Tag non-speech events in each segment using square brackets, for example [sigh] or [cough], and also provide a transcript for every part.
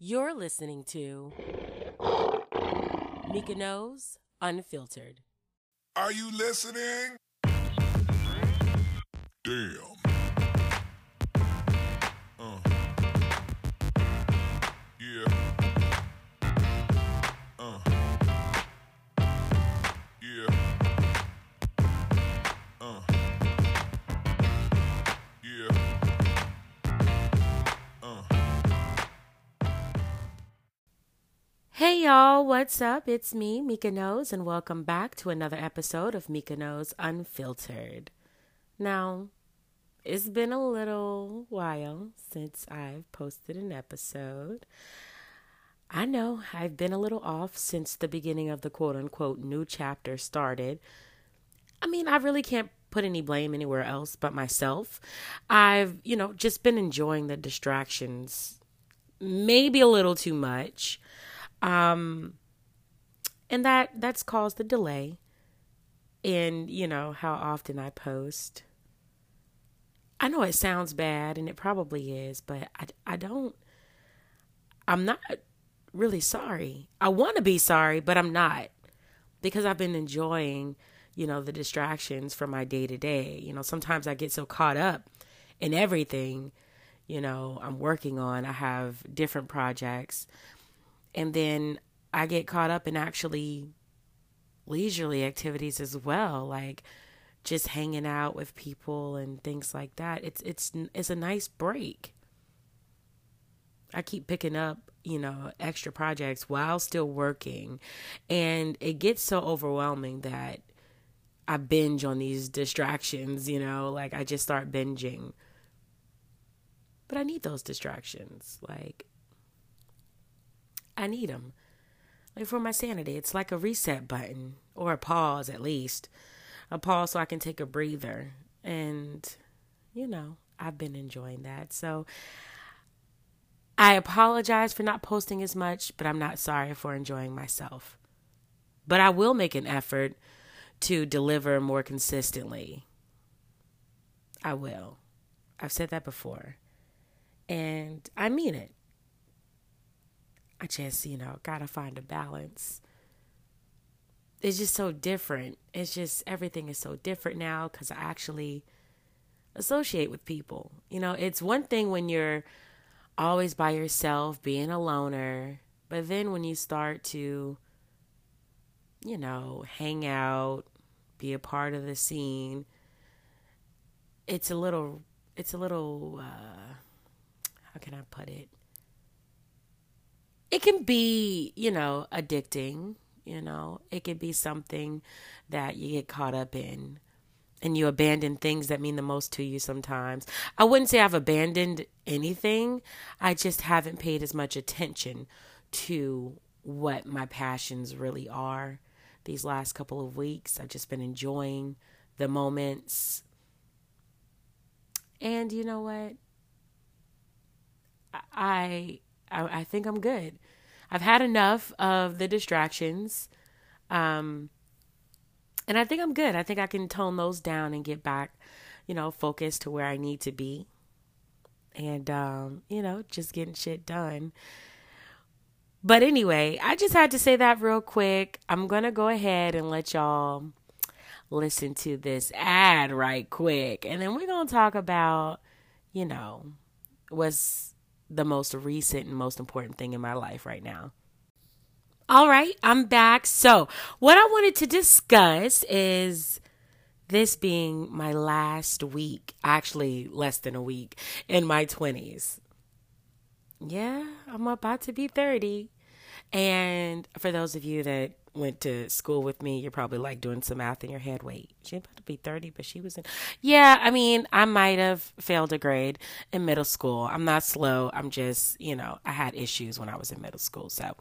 You're listening to Mika Knows Unfiltered. Are you listening? Damn. Y'all, what's up? It's me, Mika Knows, and welcome back to another episode of Mika Knows Unfiltered. Now, it's been a little while since I've posted an episode. I know I've been a little off since the beginning of the quote unquote new chapter started. I mean, I really can't put any blame anywhere else but myself. I've, you know, just been enjoying the distractions maybe a little too much. Um and that that's caused the delay in, you know, how often I post. I know it sounds bad and it probably is, but I I don't I'm not really sorry. I want to be sorry, but I'm not because I've been enjoying, you know, the distractions from my day to day. You know, sometimes I get so caught up in everything, you know, I'm working on. I have different projects. And then I get caught up in actually leisurely activities as well, like just hanging out with people and things like that. It's it's it's a nice break. I keep picking up, you know, extra projects while still working. And it gets so overwhelming that I binge on these distractions, you know, like I just start binging. But I need those distractions. Like, I need them. Like for my sanity, it's like a reset button or a pause at least. A pause so I can take a breather. And, you know, I've been enjoying that. So, I apologize for not posting as much, but I'm not sorry for enjoying myself. But I will make an effort to deliver more consistently. I will. I've said that before. And I mean it. I just, you know, got to find a balance. It's just so different. It's just everything is so different now because I actually associate with people. You know, it's one thing when you're always by yourself, being a loner. But then when you start to, you know, hang out, be a part of the scene, it's a little, it's a little, uh, how can I put it? It can be, you know, addicting, you know, it can be something that you get caught up in and you abandon things that mean the most to you sometimes. I wouldn't say I've abandoned anything. I just haven't paid as much attention to what my passions really are these last couple of weeks. I've just been enjoying the moments. And you know what? I I, I think I'm good. I've had enough of the distractions. Um and I think I'm good. I think I can tone those down and get back, you know, focused to where I need to be. And, um, you know, just getting shit done. But anyway, I just had to say that real quick. I'm going to go ahead and let y'all listen to this ad right quick. And then we're going to talk about, you know, what's the most recent and most important thing in my life right now. All right, I'm back. So, what I wanted to discuss is this being my last week, actually less than a week in my 20s. Yeah, I'm about to be 30. And for those of you that went to school with me, you're probably like doing some math in your head. Wait, she about to be 30, but she was in. Yeah, I mean, I might have failed a grade in middle school. I'm not slow. I'm just, you know, I had issues when I was in middle school. So,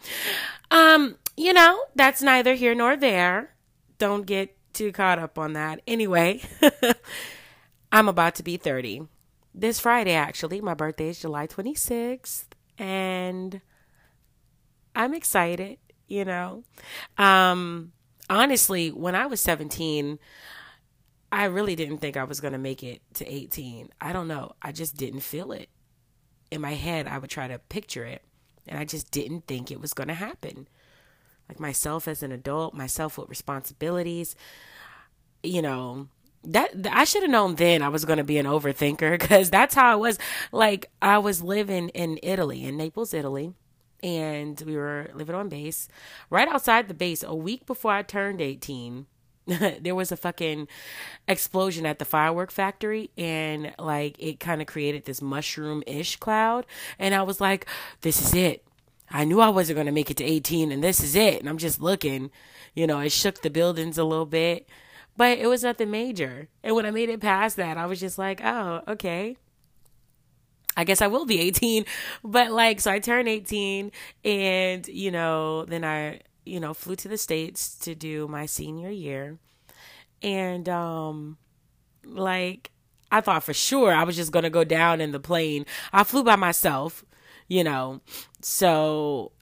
um, you know, that's neither here nor there. Don't get too caught up on that. Anyway, [laughs] I'm about to be 30. This Friday, actually. My birthday is July 26th. And I'm excited you know. Um, honestly, when I was 17, I really didn't think I was going to make it to 18. I don't know. I just didn't feel it. In my head, I would try to picture it. And I just didn't think it was going to happen. Like myself as an adult, myself with responsibilities, you know, that I should have known then I was going to be an overthinker [laughs] because that's how I was. Like I was living in Italy, in Naples, Italy, and we were living on base right outside the base a week before I turned 18. [laughs] there was a fucking explosion at the firework factory and like it kind of created this mushroom ish cloud. And I was like, this is it. I knew I wasn't going to make it to 18 and this is it. And I'm just looking, you know, it shook the buildings a little bit, but it was nothing major. And when I made it past that, I was just like, oh, okay. I guess I will be 18. [laughs] But like, so I turned 18 and, you know, then I you know, flew to the States to do my senior year. And, um, like, I thought for sure I was just going to go down in the plane. I flew by myself, you know. So,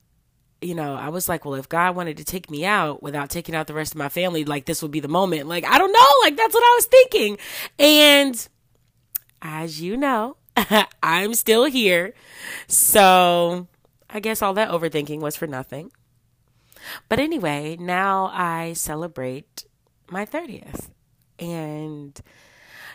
you know, I was like, well, if God wanted to take me out without taking out the rest of my family, like, this would be the moment. Like, I don't know. Like, that's what I was thinking. And as you know, [laughs] I'm still here. So, I guess all that overthinking was for nothing. But anyway, now I celebrate my 30th. And,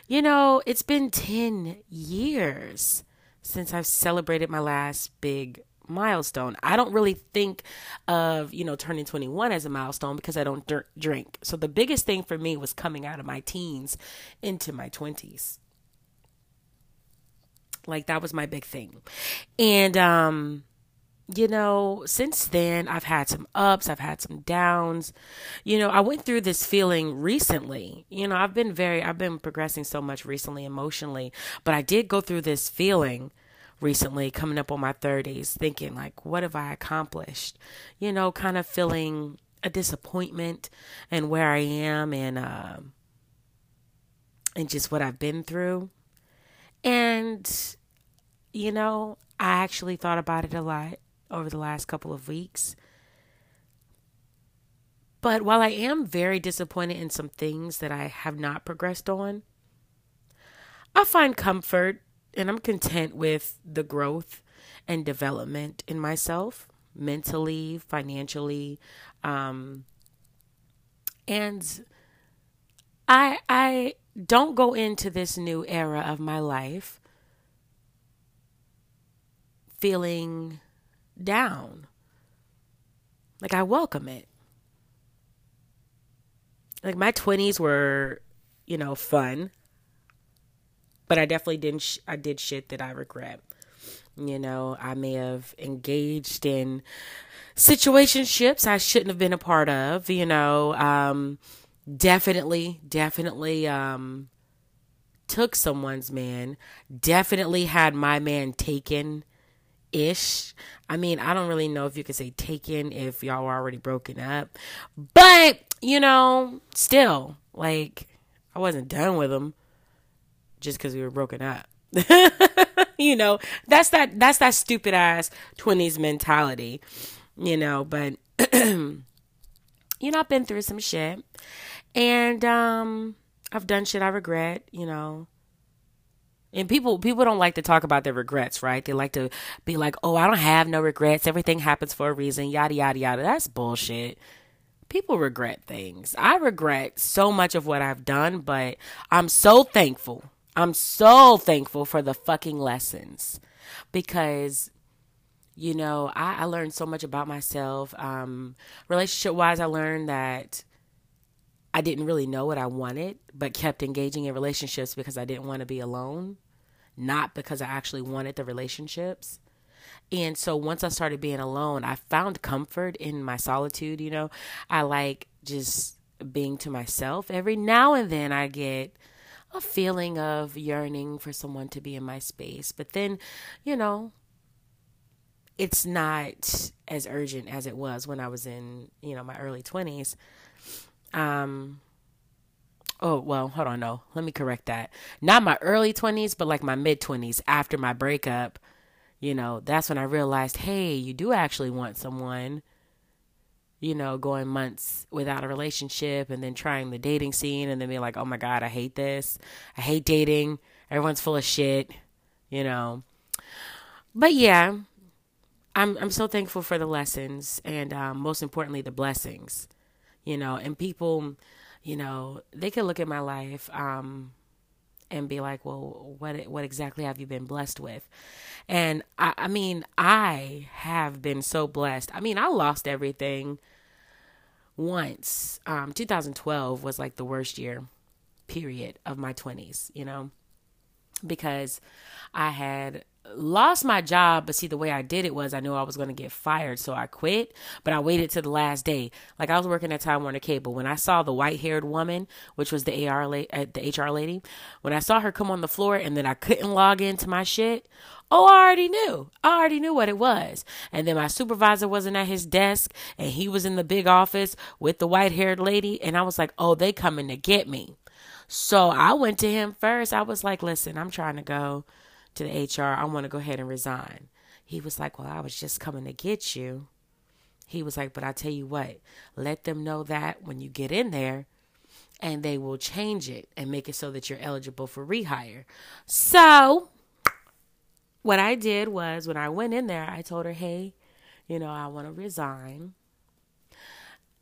you know, it's been 10 years since I've celebrated my last big milestone. I don't really think of, you know, turning 21 as a milestone because I don't drink. So the biggest thing for me was coming out of my teens into my 20s. Like that was my big thing. And um you know, since then, I've had some ups, I've had some downs. You know, I went through this feeling recently. You know, I've been very, I've been progressing so much recently emotionally, but I did go through this feeling recently coming up on my 30s, thinking, like, what have I accomplished? You know, kind of feeling a disappointment and where I am and, uh, and just what I've been through. And, you know, I actually thought about it a lot over the last couple of weeks. But while I am very disappointed in some things that I have not progressed on, I find comfort and I'm content with the growth and development in myself, mentally, financially, um, and I I don't go into this new era of my life feeling down. Like I welcome it. Like my 20s were, you know, fun. But I definitely didn't sh- I did shit that I regret. You know, I may have engaged in situationships I shouldn't have been a part of, you know, um definitely definitely um took someone's man, definitely had my man taken ish. I mean, I don't really know if you could say taken if y'all were already broken up. But, you know, still, like, I wasn't done with him just because we were broken up. [laughs] you know, that's that that's that stupid ass 20s mentality, you know, but [clears throat] you know, I've been through some shit. And um I've done shit I regret, you know. And people people don't like to talk about their regrets, right? They like to be like, "Oh, I don't have no regrets. Everything happens for a reason." Yada yada yada. That's bullshit. People regret things. I regret so much of what I've done, but I'm so thankful. I'm so thankful for the fucking lessons because you know, I, I learned so much about myself. Um, relationship wise, I learned that I didn't really know what I wanted, but kept engaging in relationships because I didn't want to be alone, not because I actually wanted the relationships. And so once I started being alone, I found comfort in my solitude. You know, I like just being to myself. Every now and then I get a feeling of yearning for someone to be in my space. But then, you know, it's not as urgent as it was when I was in, you know, my early 20s um oh well hold on no let me correct that. Not my early 20s but like my mid 20s after my breakup. You know that's when i realized hey you do actually want someone you know going months without a relationship and then trying the dating scene and then being like oh my god i hate this. I hate dating. Everyone's full of shit you know. But yeah I'm I'm so thankful for the lessons and um, most importantly the blessings, you know. And people, you know, they can look at my life um, and be like, "Well, what what exactly have you been blessed with?" And I, I mean, I have been so blessed. I mean, I lost everything once. Um, 2012 was like the worst year, period, of my 20s. You know, because I had lost my job, but see, the way I did it was I knew I was going to get fired, so I quit. But I waited to the last day. Like I was working at Time Warner Cable when I saw the white-haired woman, which was the AR la- uh, the HR lady, when I saw her come on the floor, and then I couldn't log into my shit. Oh, I already knew. I already knew what it was. And then my supervisor wasn't at his desk, and he was in the big office with the white-haired lady, and I was like, "Oh, they coming to get me." So I went to him first. I was like, "Listen, I'm trying to go." to the HR, I want to go ahead and resign. He was like, Well, I was just coming to get you. He was like, But I tell you what, let them know that when you get in there, and they will change it and make it so that you're eligible for rehire. So, what I did was when I went in there, I told her, Hey, you know, I want to resign.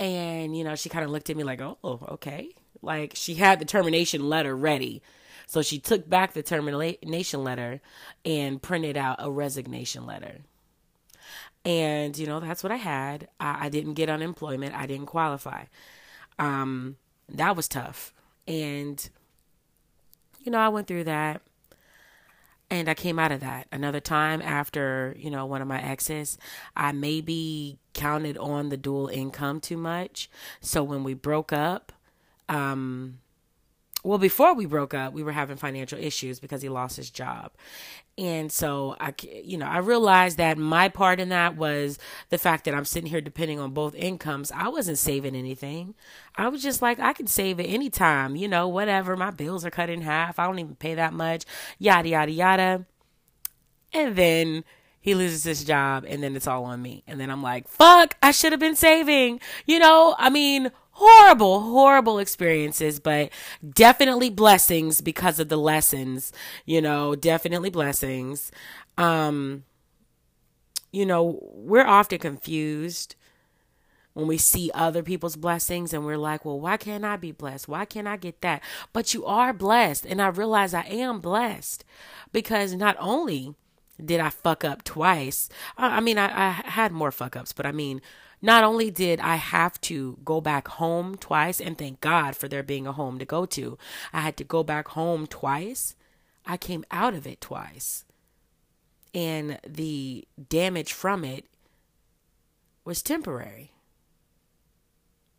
And, you know, she kind of looked at me like, Oh, okay. Like she had the termination letter ready. So she took back the termination letter and printed out a resignation letter. And, you know, that's what I had. I, I didn't get unemployment, I didn't qualify. Um, that was tough. And, you know, I went through that and I came out of that. Another time after, you know, one of my exes, I maybe counted on the dual income too much. So when we broke up, um, well before we broke up we were having financial issues because he lost his job. And so i you know i realized that my part in that was the fact that i'm sitting here depending on both incomes. I wasn't saving anything. I was just like i can save at any time you know whatever. My bills are cut in half. I don't even pay that much. Yada yada yada. And then he loses his job and then it's all on me. And then i'm like fuck i should have been saving. You know i mean horrible, horrible experiences, but definitely blessings because of the lessons, you know, definitely blessings. Um, you know, we're often confused when we see other people's blessings and we're like, well, why can't I be blessed? Why can't I get that? But you are blessed. And I realize I am blessed because not only did I fuck up twice, I, I mean, I, I had more fuck ups, but I mean, not only did I have to go back home twice, and thank God for there being a home to go to, I had to go back home twice. I came out of it twice. And the damage from it was temporary.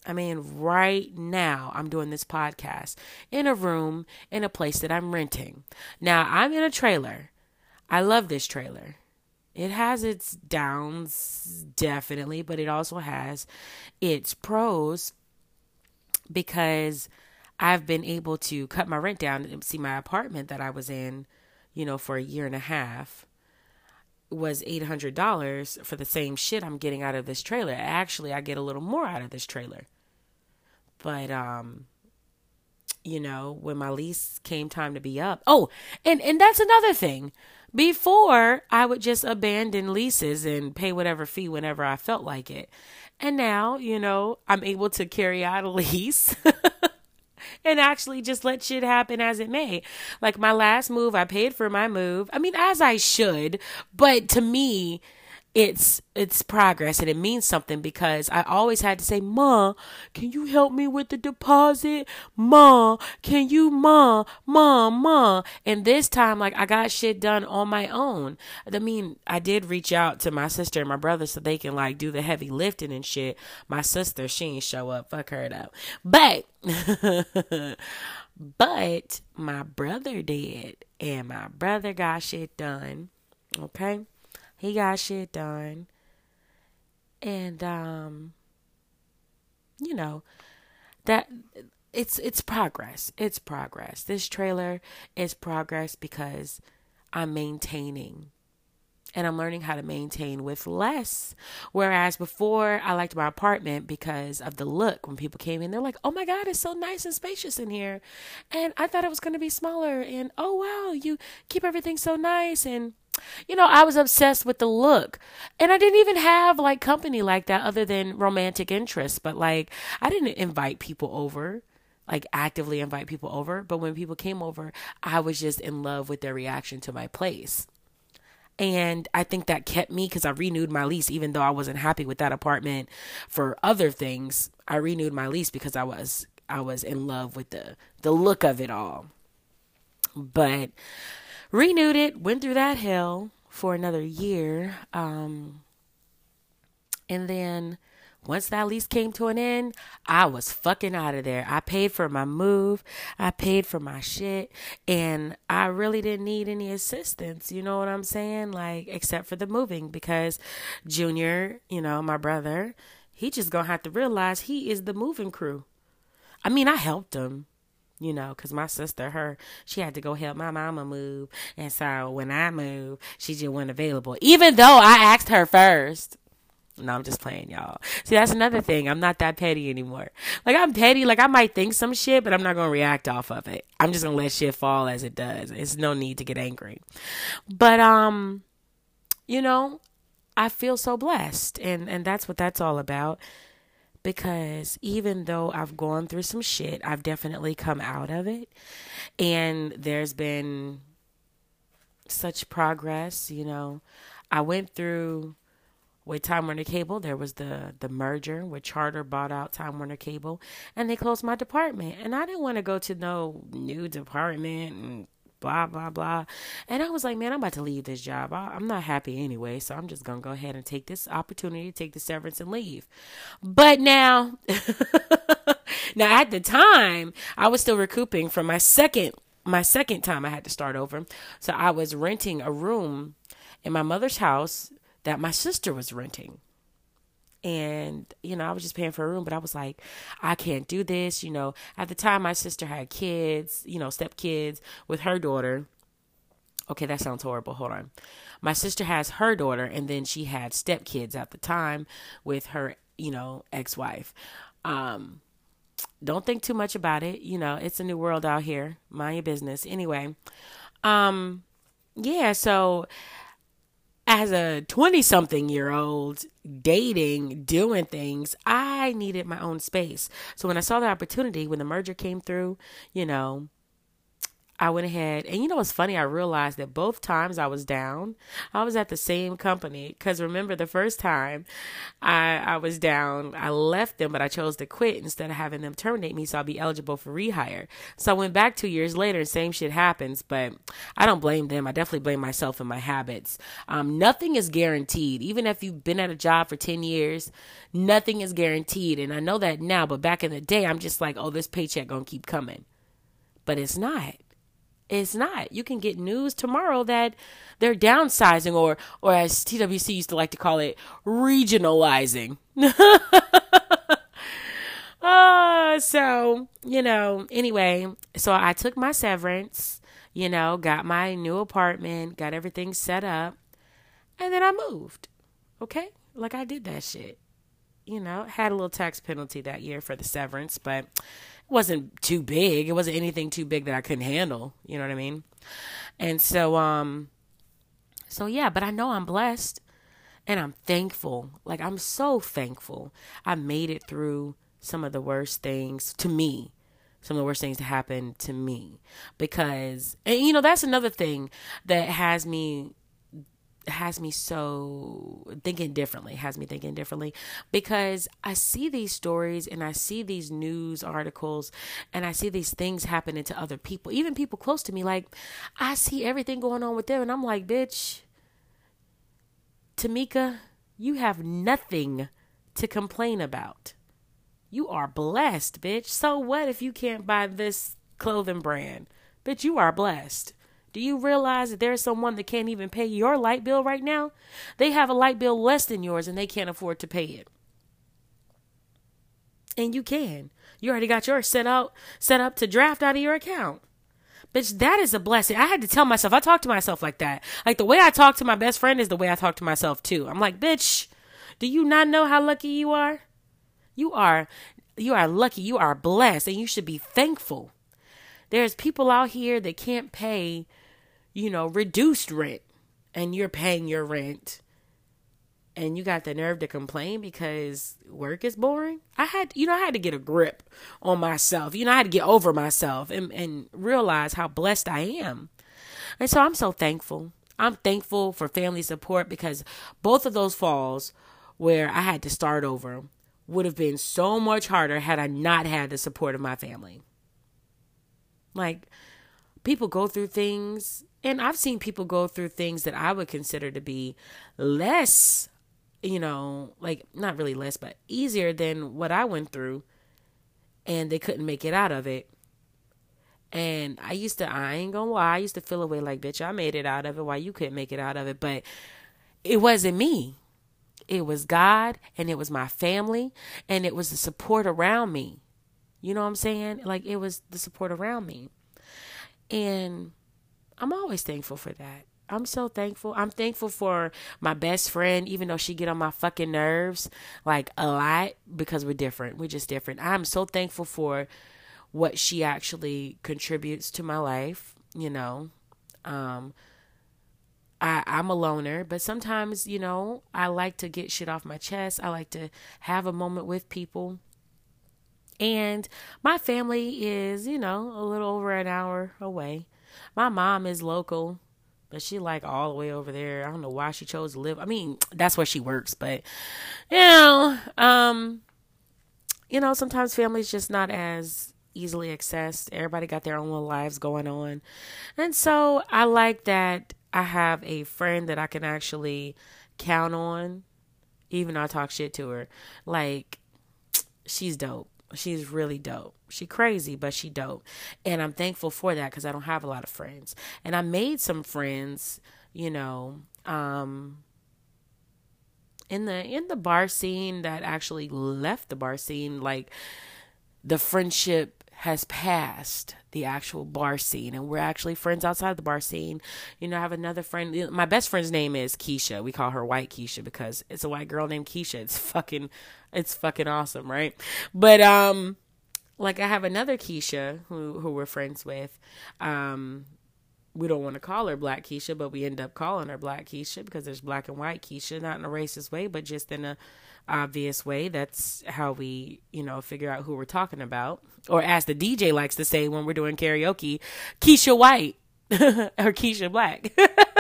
I mean, right now, I'm doing this podcast in a room in a place that I'm renting. Now, I'm in a trailer. I love this trailer. It has its downs, definitely, but it also has its pros because I've been able to cut my rent down and see my apartment that I was in, you know, for a year and a half was $800 for the same shit I'm getting out of this trailer. Actually, I get a little more out of this trailer. But um you know, when my lease came time to be up. Oh, and and that's another thing. Before, I would just abandon leases and pay whatever fee whenever I felt like it. And now, you know, I'm able to carry out a [laughs] lease and actually just let shit happen as it may. Like my last move, I paid for my move. I mean, as I should, but to me, it's it's progress and it means something because I always had to say, "Ma, can you help me with the deposit? Ma, can you, ma, ma, ma?" And this time, like I got shit done on my own. I mean, I did reach out to my sister and my brother so they can like do the heavy lifting and shit. My sister, she ain't show up. Fuck her though. But, [laughs] but my brother did, and my brother got shit done. Okay. He got shit done. And um you know, that it's it's progress. It's progress. This trailer is progress because I'm maintaining and I'm learning how to maintain with less. Whereas before, I liked my apartment because of the look. When people came in, they're like, oh my God, it's so nice and spacious in here. And I thought it was going to be smaller. And oh wow, you keep everything so nice. And you know, I was obsessed with the look. And I didn't even have like company like that other than romantic interests. But like, I didn't invite people over, like actively invite people over. But when people came over, I was just in love with their reaction to my place. And I think that kept me because I renewed my lease, even though I wasn't happy with that apartment for other things. I renewed my lease because I was I was in love with the the look of it all. But renewed it, went through that hell for another year. Um, and then once that lease came to an end, I was fucking out of there. I paid for my move, I paid for my shit, and I really didn't need any assistance. You know what I'm saying? Like, except for the moving, because Junior, you know, my brother, he just gonna have to realize he is the moving crew. I mean, I helped him you know, because my sister, her, she had to go help my mama move. And so when I moved, she just wasn't available, even though I asked her first. No, I'm just playing, y'all. See, that's another thing. I'm not that petty anymore. Like, I'm petty. Like, I might think some shit, but I'm not going to react off of it. I'm just going to let shit fall as it does. It's no need to get angry. But, um, you know, I feel so blessed. And, and that's what that's all about because even though I've gone through some shit, I've definitely come out of it. And there's been such progress, you know. I went through with Time Warner Cable, there was the the merger where Charter bought out Time Warner Cable and they closed my department. And I didn't want to go to no new department and blah blah blah. And i was like man i'm about to leave this job. I, am not happy anyway so i'm just gonna go ahead and take this opportunity to take the severance and leave. But now [laughs] now at the time i was still recouping from my second my second time i had to start over. So i was renting a room in my mother's house that my sister was renting and you know i was just paying for a room but i was like i can't do this you know. At the time my sister had kids you know step kids with her daughter. Okay that sounds horrible. Hold on. My sister has her daughter and then she had step kids at the time with her you know ex-wife. Um don't think too much about it. You know it's a new world out here. Mind your business. Anyway um yeah so as a 20 something year old dating, doing things, I needed my own space. So when I saw the opportunity, when the merger came through, you know, I went ahead and you know what's funny? I realized that both times I was down, I was at the same company. Cause remember the first time I I was down, I left them, but I chose to quit instead of having them terminate me so I'll be eligible for rehire. So I went back two years later, same shit happens, but I don't blame them. I definitely blame myself and my habits. Um, nothing is guaranteed. Even if you've been at a job for 10 years, nothing is guaranteed. And I know that now, but back in the day, I'm just like, oh, this paycheck gonna keep coming. But it's not it's not. You can get news tomorrow that they're downsizing or or as TWC used to like to call it, regionalizing. [laughs] uh, so, you know, anyway, so I took my severance, you know, got my new apartment, got everything set up, and then I moved. Okay? Like I did that shit. You know, had a little tax penalty that year for the severance, but it wasn't too big. It wasn't anything too big that I couldn't handle. You know what I mean? And so, um, so yeah, but I know I'm blessed and I'm thankful. Like, I'm so thankful. I made it through some of the worst things to me, some of the worst things to happen to me. Because, and you know, that's another thing that has me has me so thinking differently, has me thinking differently because I see these stories and I see these news articles and I see these things happening to other people, even people close to me. Like, I see everything going on with them, and I'm like, bitch, Tamika, you have nothing to complain about. You are blessed, bitch. So what if you can't buy this clothing brand? Bitch, you are blessed. Do you realize that there's someone that can't even pay your light bill right now? They have a light bill less than yours and they can't afford to pay it. And you can. You already got yours set out set up to draft out of your account. Bitch, that is a blessing. I had to tell myself, I talk to myself like that. Like the way I talk to my best friend is the way I talk to myself too. I'm like, bitch, do you not know how lucky you are? You are you are lucky, you are blessed, and you should be thankful. There's people out here that can't pay you know, reduced rent. and you're paying your rent and you got the nerve to complain because work is boring. I had, you know, I had to get a grip on myself. You know, I had to get over myself and, and realize how blessed I am. And so I'm so thankful. I'm thankful for family support because both of those falls where I had to start over would have been so much harder had I not had the support of my family. Like, people go through things, and I've seen people go through things that I would consider to be less, you know, like not really less, but easier than what I went through, and they couldn't make it out of it. And I used to, I ain't gonna lie, I used to feel away like, bitch, I made it out of it. Why you couldn't make it out of it? But it wasn't me. It was God and it was my family and it was the support around me. You know what I'm saying? Like it was the support around me. And I'm always thankful for that. I'm so thankful. I'm thankful for my best friend, even though she get on my fucking nerves like a lot because we're different. We're just different. I'm so thankful for what she actually contributes to my life, you know. Um I, I'm a loner, but sometimes, you know, I like to get shit off my chest. I like to have a moment with people. And my family is, you know, a little over an hour away. My mom is local, but she like all the way over there. I don't know why she chose to live. I mean, that's where she works, but you know, um, you know, sometimes family's just not as easily accessed. Everybody got their own little lives going on. And so I like that I have a friend that I can actually count on, even though I talk shit to her. Like, she's dope. She's really dope. She crazy, but she dope. And I'm thankful for that because I don't have a lot of friends. And I made some friends, you know, um, in the in the bar scene that actually left the bar scene, like the friendship has passed the actual bar scene and we're actually friends outside the bar scene you know i have another friend my best friend's name is keisha we call her white keisha because it's a white girl named keisha it's [laughs] fucking it's fucking awesome right but um like i have another keisha who who we're friends with um we don't want to call her Black Keisha, but we end up calling her Black Keisha because there's black and white Keisha, not in a racist way, but just in a obvious way. That's how we, you know, figure out who we're talking about. Or as the DJ likes to say when we're doing karaoke, Keisha White [laughs] or Keisha Black.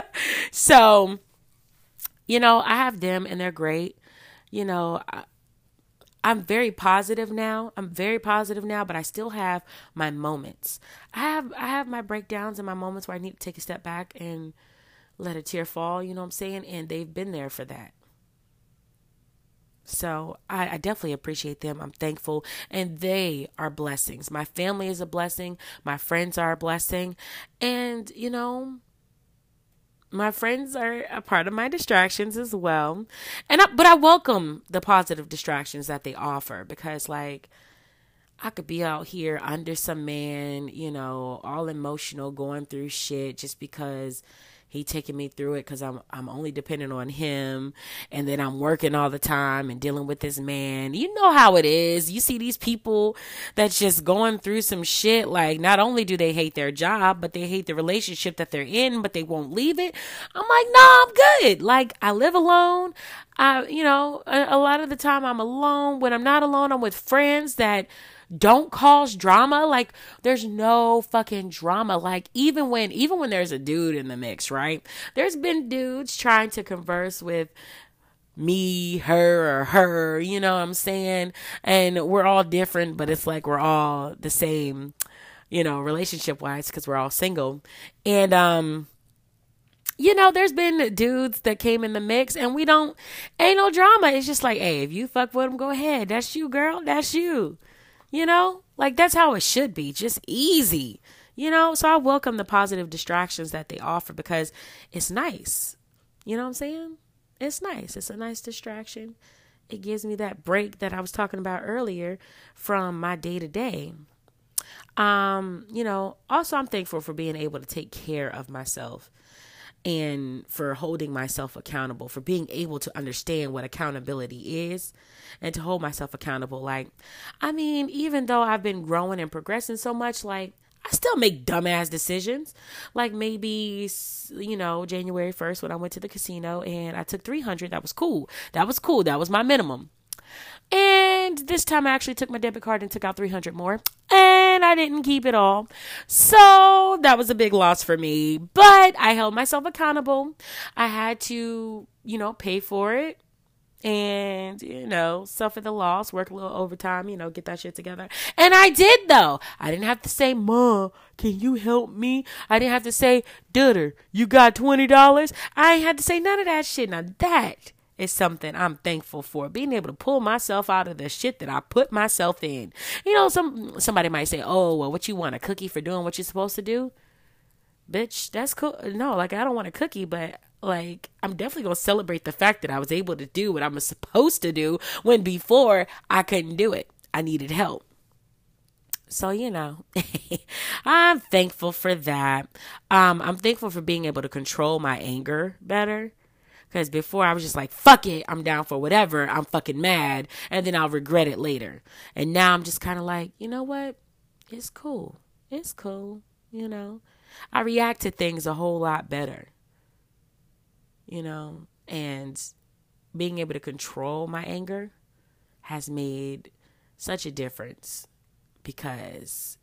[laughs] so, you know, I have them and they're great. You know, I, I'm very positive now. I'm very positive now, but I still have my moments. I have I have my breakdowns and my moments where I need to take a step back and let a tear fall, you know what I'm saying? And they've been there for that. So I, I, definitely appreciate them. I'm thankful. And they are blessings. My family is a blessing. My friends are a blessing. And, you know, my friends are a part of my distractions as well. And I, but I welcome the positive distractions that they offer because like I could be out here under some man, you know, all emotional going through shit just because he taking me through it because I'm I'm only dependent on him, and then I'm working all the time and dealing with this man. You know how it is. You see these people that's just going through some shit. Like not only do they hate their job, but they hate the relationship that they're in, but they won't leave it. I'm like, no, I'm good. Like I live alone. I, you know, a, a lot of the time I'm alone. When I'm not alone, I'm with friends that don't cause drama. Like there's no fucking drama. Like even when even when there's a dude in the mix, right? There's been dudes trying to converse with me, her, or her, you know what I'm saying? And we're all different, but it's like we're all the same, you know, relationship wise, because we're all single. And um you know, there's been dudes that came in the mix and we don't, ain't no drama. It's just like, hey, if you fuck with them, go ahead. That's you, girl. That's you. You know, like that's how it should be, just easy. You know, so I welcome the positive distractions that they offer because it's nice. You know what I'm saying? It's nice. It's a nice distraction. It gives me that break that I was talking about earlier from my day to day. Um, you know, also I'm thankful for being able to take care of myself and for holding myself accountable, for being able to understand what accountability is and to hold myself accountable. Like, I mean, even though I've been growing and progressing so much, like, I still make dumbass decisions. Like maybe, you know, January 1st when I went to the casino and I took 300. That was cool. That was cool. That was my minimum. And this time I actually took my debit card and took out 300 more. And I didn't keep it all. So that was a big loss for me. But I held myself accountable. I had to, you know, pay for it and you know suffer the loss work a little overtime you know get that shit together and i did though i didn't have to say mom can you help me i didn't have to say dutter you got $20 i ain't had to say none of that shit now that is something i'm thankful for being able to pull myself out of the shit that i put myself in you know some somebody might say oh well what you want a cookie for doing what you're supposed to do bitch that's cool no like i don't want a cookie but like I'm definitely gonna celebrate the fact that I was able to do what I was supposed to do when before I couldn't do it. I needed help. So you know, [laughs] I'm thankful for that. Um, I'm thankful for being able to control my anger better. Because before I was just like, fuck it, I'm down for whatever, I'm fucking mad, and then I'll regret it later. And now I'm just kind of like, you know what? It's cool. It's cool. You know, I react to things a whole lot better you know, and being able to control my anger has made such a difference because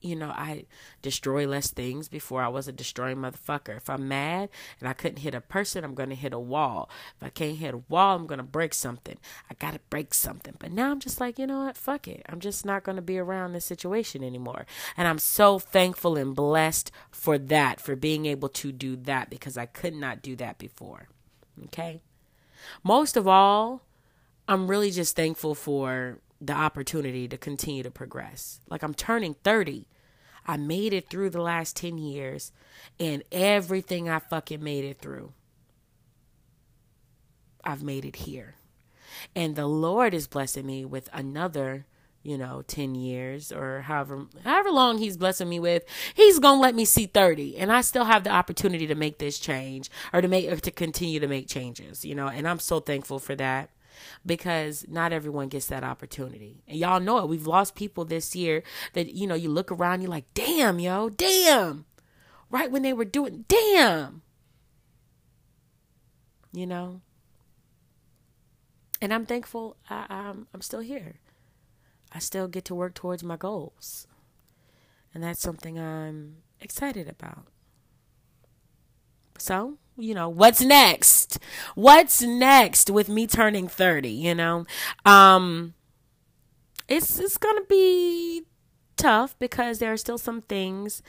you know, I destroy less things before I was a destroying motherfucker. If I'm mad and I couldn't hit a person, I'm going to hit a wall. If I can't hit a wall, I'm going to break something. I got to break something. But now I'm just like, you know what? Fuck it. I'm just not going to be around this situation anymore. And I'm so thankful and blessed for that, for being able to do that because I could not do that before. Okay. Most of all, I'm really just thankful for the opportunity to continue to progress. Like I'm turning 30. I made it through the last 10 years and everything I fucking made it through. I've made it here. And the Lord is blessing me with another, you know, 10 years or however however long he's blessing me with. He's going to let me see 30 and I still have the opportunity to make this change or to make or to continue to make changes, you know, and I'm so thankful for that because not everyone gets that opportunity. And y'all know it. We've lost people this year that, you know, you look around, you're like, damn, yo, damn. Right when they were doing, damn. You know? And I'm thankful I, I'm, I'm still here. I still get to work towards my goals. And that's something I'm excited about. So, you know, what's next? What's next with me turning 30, you know? Um it's it's to be tough because there are still some things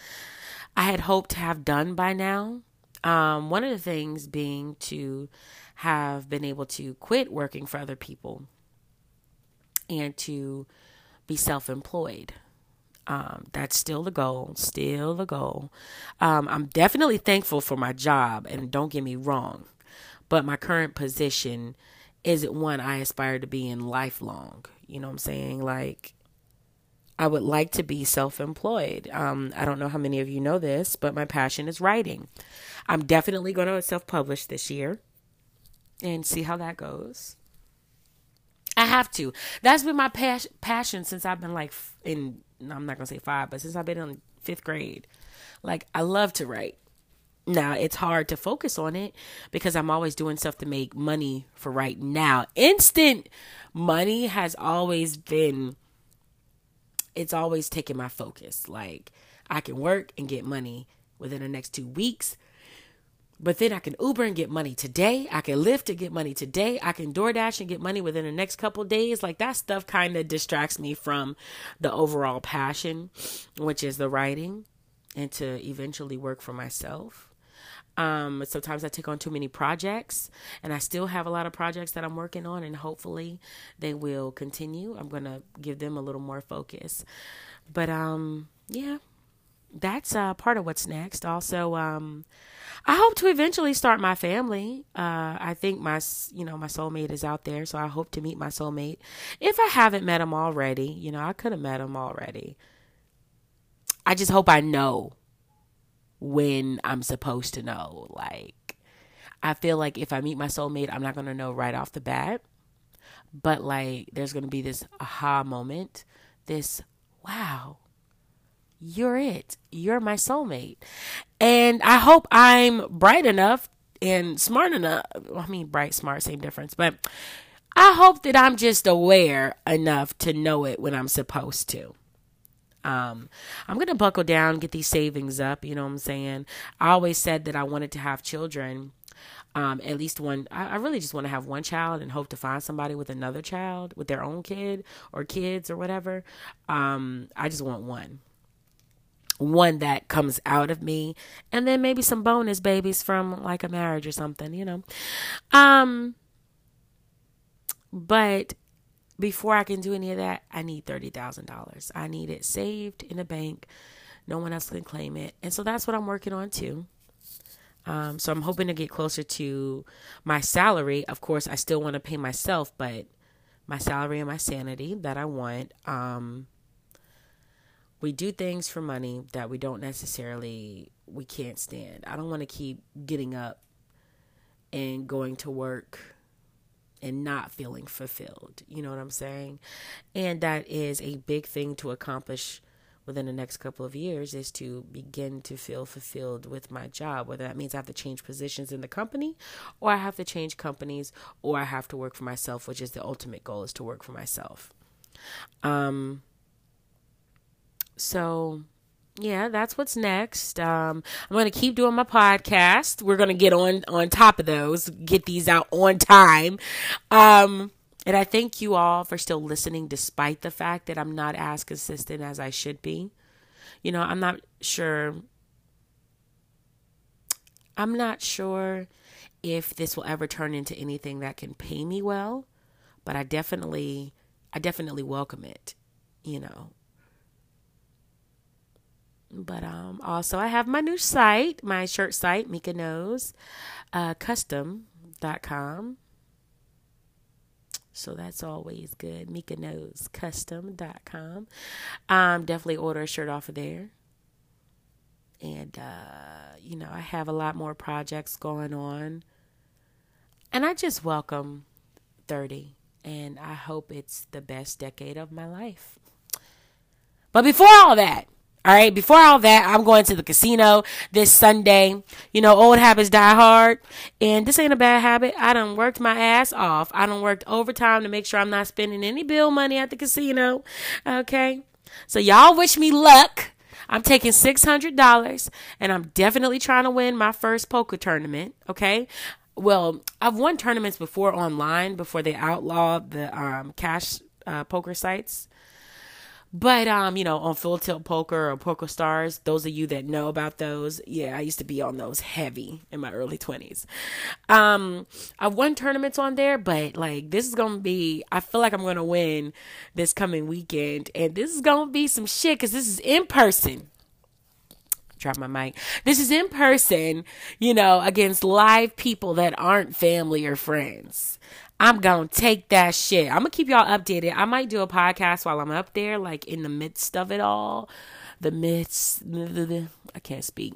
I had hoped to have done by now. Um one of the things being to have been able to quit working for other people and to be self-employed. Um, that's still the goal, still the goal. Um, I'm definitely thankful for my job, and don't get me wrong, but my current position isn't one I aspire to be in lifelong. You know what I'm saying? Like, I would like to be self employed. Um, I don't know how many of you know this, but my passion is writing. I'm definitely going to self publish this year and see how that goes. I have to. That's been my pas- passion since I've been like in I'm not gonna say five, but since I've been in fifth grade, like I love to write. Now it's hard to focus on it because I'm always doing stuff to make money for right now. Instant money has always been it's always taken my focus. Like I can work and get money within the next two weeks. But then I can Uber and get money today. I can Lyft and get money today. I can DoorDash and get money within the next couple days. Like that stuff kind of distracts me from the overall passion, which is the writing and to eventually work for myself. Um, sometimes I take on too many projects, and I still have a lot of projects that I'm working on, and hopefully they will continue. I'm gonna give them a little more focus, but um, yeah, that's uh, part of what's next. Also, um, I hope to eventually start my family. Uh, I think my, you know, my soulmate is out there, so I hope to meet my soulmate. If I haven't met him already, you know, I could have met him already. I just hope I know when I'm supposed to know. Like, I feel like if I meet my soulmate, I'm not gonna know right off the bat. But like, there's gonna be this aha moment, this wow, you're it. You're my soulmate. And I hope I'm bright enough and smart enough. I mean, bright, smart, same difference. But I hope that I'm just aware enough to know it when I'm supposed to. Um, I'm gonna buckle down, get these savings up. You know what I'm saying? I always said that I wanted to have children. Um, at least one. I, I really just want to have one child and hope to find somebody with another child, with their own kid or kids or whatever. Um, I just want one one that comes out of me and then maybe some bonus babies from like a marriage or something you know um but before I can do any of that, I need $30,000. I need it saved in a bank. No one else can claim it. And so that's what I'm working on too. Um, so I'm hoping to get closer to my salary. Of course, I still want to pay myself, but my salary and my sanity that I want. Um, we do things for money that we don't necessarily we can't stand. I don't want to keep getting up and going to work and not feeling fulfilled. You know what I'm saying? And that is a big thing to accomplish within the next couple of years is to begin to feel fulfilled with my job, whether that means I have to change positions in the company or I have to change companies or I have to work for myself, which is the ultimate goal is to work for myself. Um so yeah, that's what's next. Um, I'm to keep doing my podcast. We're to get on on top of those, get these out on time. Um, and I thank you all for still listening, despite the fact that I'm not as consistent as I should be. You know, I'm not sure. I'm not sure if this will ever turn into anything that can pay me well, but I definitely, I definitely welcome it. You know, but um, also, I have my new site, my shirt site, Mika Knows, uh, custom.com. So that's always good. Mika Knows, custom.com. Um, definitely order a shirt off of there. And, uh, you know, I have a lot more projects going on. And I just welcome 30. And I hope it's the best decade of my life. But before all that, all right. Before all that, I'm going to the casino this Sunday. You know, old habits die hard. And this ain't a bad habit. I done worked my ass off. I done worked overtime to make sure I'm not spending any bill money at the casino. Okay. So y'all wish me luck. I'm taking $600 and I'm definitely trying to win my first poker tournament. Okay. Well, I've won tournaments before online before they outlawed the um, cash uh, poker sites. But um, you know, on Full Tilt Poker or Poker Stars, those of you that know about those, yeah, I used to be on those heavy in my early twenties. Um, I've won tournaments on there, but like this is gonna be, I feel like I'm gonna win this coming weekend, and this is gonna be some shit because this is in person drop my mic. This is in person, you know, against live people that aren't family or friends. I'm gonna take that shit. I'm gonna keep y'all updated. I might do a podcast while I'm up there, like in the midst of it all. The midst, I can't speak.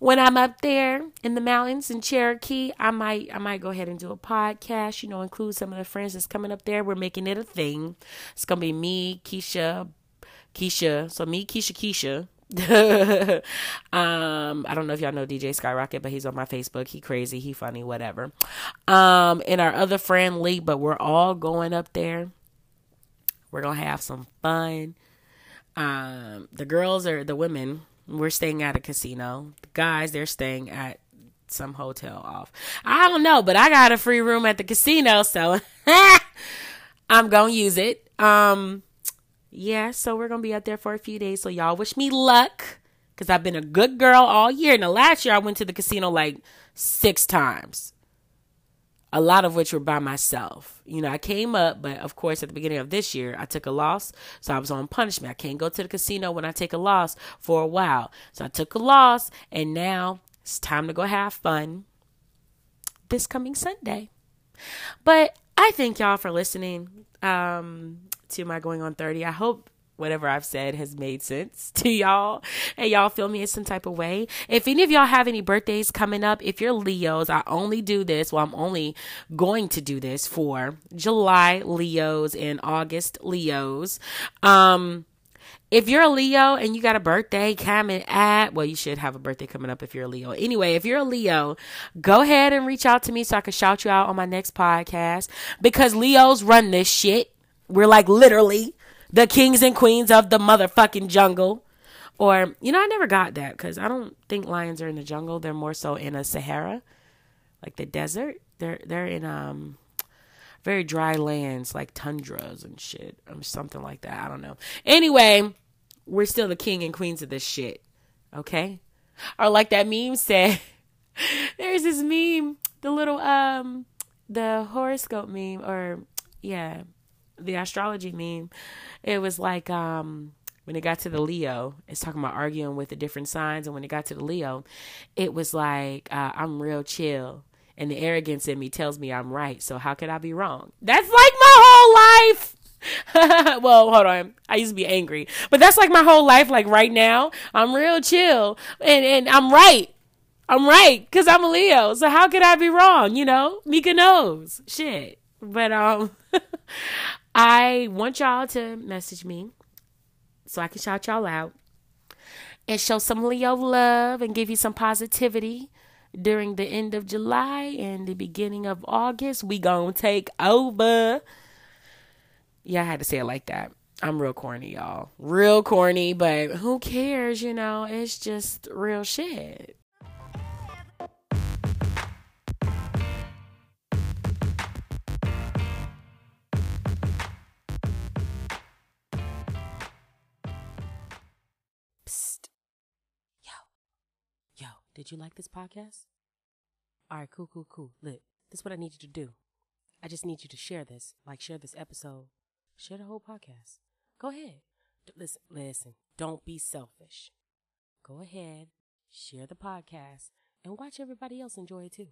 When I'm up there in the mountains in Cherokee, I might I might go ahead and do a podcast. You know, include some of the friends that's coming up there. We're making it a thing. It's gonna be me, Keisha, Keisha. So me, Keisha, Keisha [laughs] um, I don't know if y'all know DJ Skyrocket, but he's on my Facebook. He crazy, he funny, whatever. Um, and our other friend Lee, but we're all going up there. We're gonna have some fun. Um, the girls are the women. We're staying at a casino. The guys, they're staying at some hotel off. I don't know, but I got a free room at the casino, so [laughs] I'm gonna use it. Um, yeah, so we're gonna be out there for a few days. So y'all wish me luck. Cause I've been a good girl all year. Now last year I went to the casino like six times. A lot of which were by myself. You know, I came up, but of course at the beginning of this year I took a loss. So I was on punishment. I can't go to the casino when I take a loss for a while. So I took a loss and now it's time to go have fun this coming Sunday. But I thank y'all for listening. Um, to my going on 30. I hope whatever I've said has made sense [laughs] to y'all and y'all feel me in some type of way. If any of y'all have any birthdays coming up, if you're Leos, I only do this, well, I'm only going to do this for July Leos and August Leos. Um, if you're a Leo and you got a birthday coming at, well, you should have a birthday coming up if you're a Leo. Anyway, if you're a Leo, go ahead and reach out to me so I can shout you out on my next podcast because Leos run this shit. We're like literally the kings and queens of the motherfucking jungle. Or, you know, I never got that because I don't think lions are in the jungle. They're more so in a Sahara, like the desert. They're they're in um very dry lands like tundras and shit or something like that. I don't know. Anyway, we're still the king and queens of this shit. Okay? Or like that meme said, [laughs] there's this meme, the little um the horoscope meme or yeah, the astrology meme. It was like um when it got to the Leo, it's talking about arguing with the different signs. And when it got to the Leo, it was like, uh, I'm real chill. And the arrogance in me tells me I'm right. So how could I be wrong? That's like my whole life. [laughs] well, hold on. I used to be angry, but that's like my whole life. Like right now, I'm real chill and, and I'm right. I'm right because I'm a Leo. So how could I be wrong? You know, Mika knows shit. But um, [laughs] I want y'all to message me so I can shout y'all out and show some Leo love and give you some positivity during the end of July and the beginning of August. We gonna take over. Yeah, I had to say it like that. I'm real corny, y'all. Real corny, but who cares, you know? It's just real shit. Did you like this podcast? All right, cool, cool, cool. Look, this is what I need you to do. I just need you to share this, like share this episode, share the whole podcast. Go ahead. D- Listen, listen. Don't be selfish. Go ahead, share the podcast, and watch everybody else enjoy it too.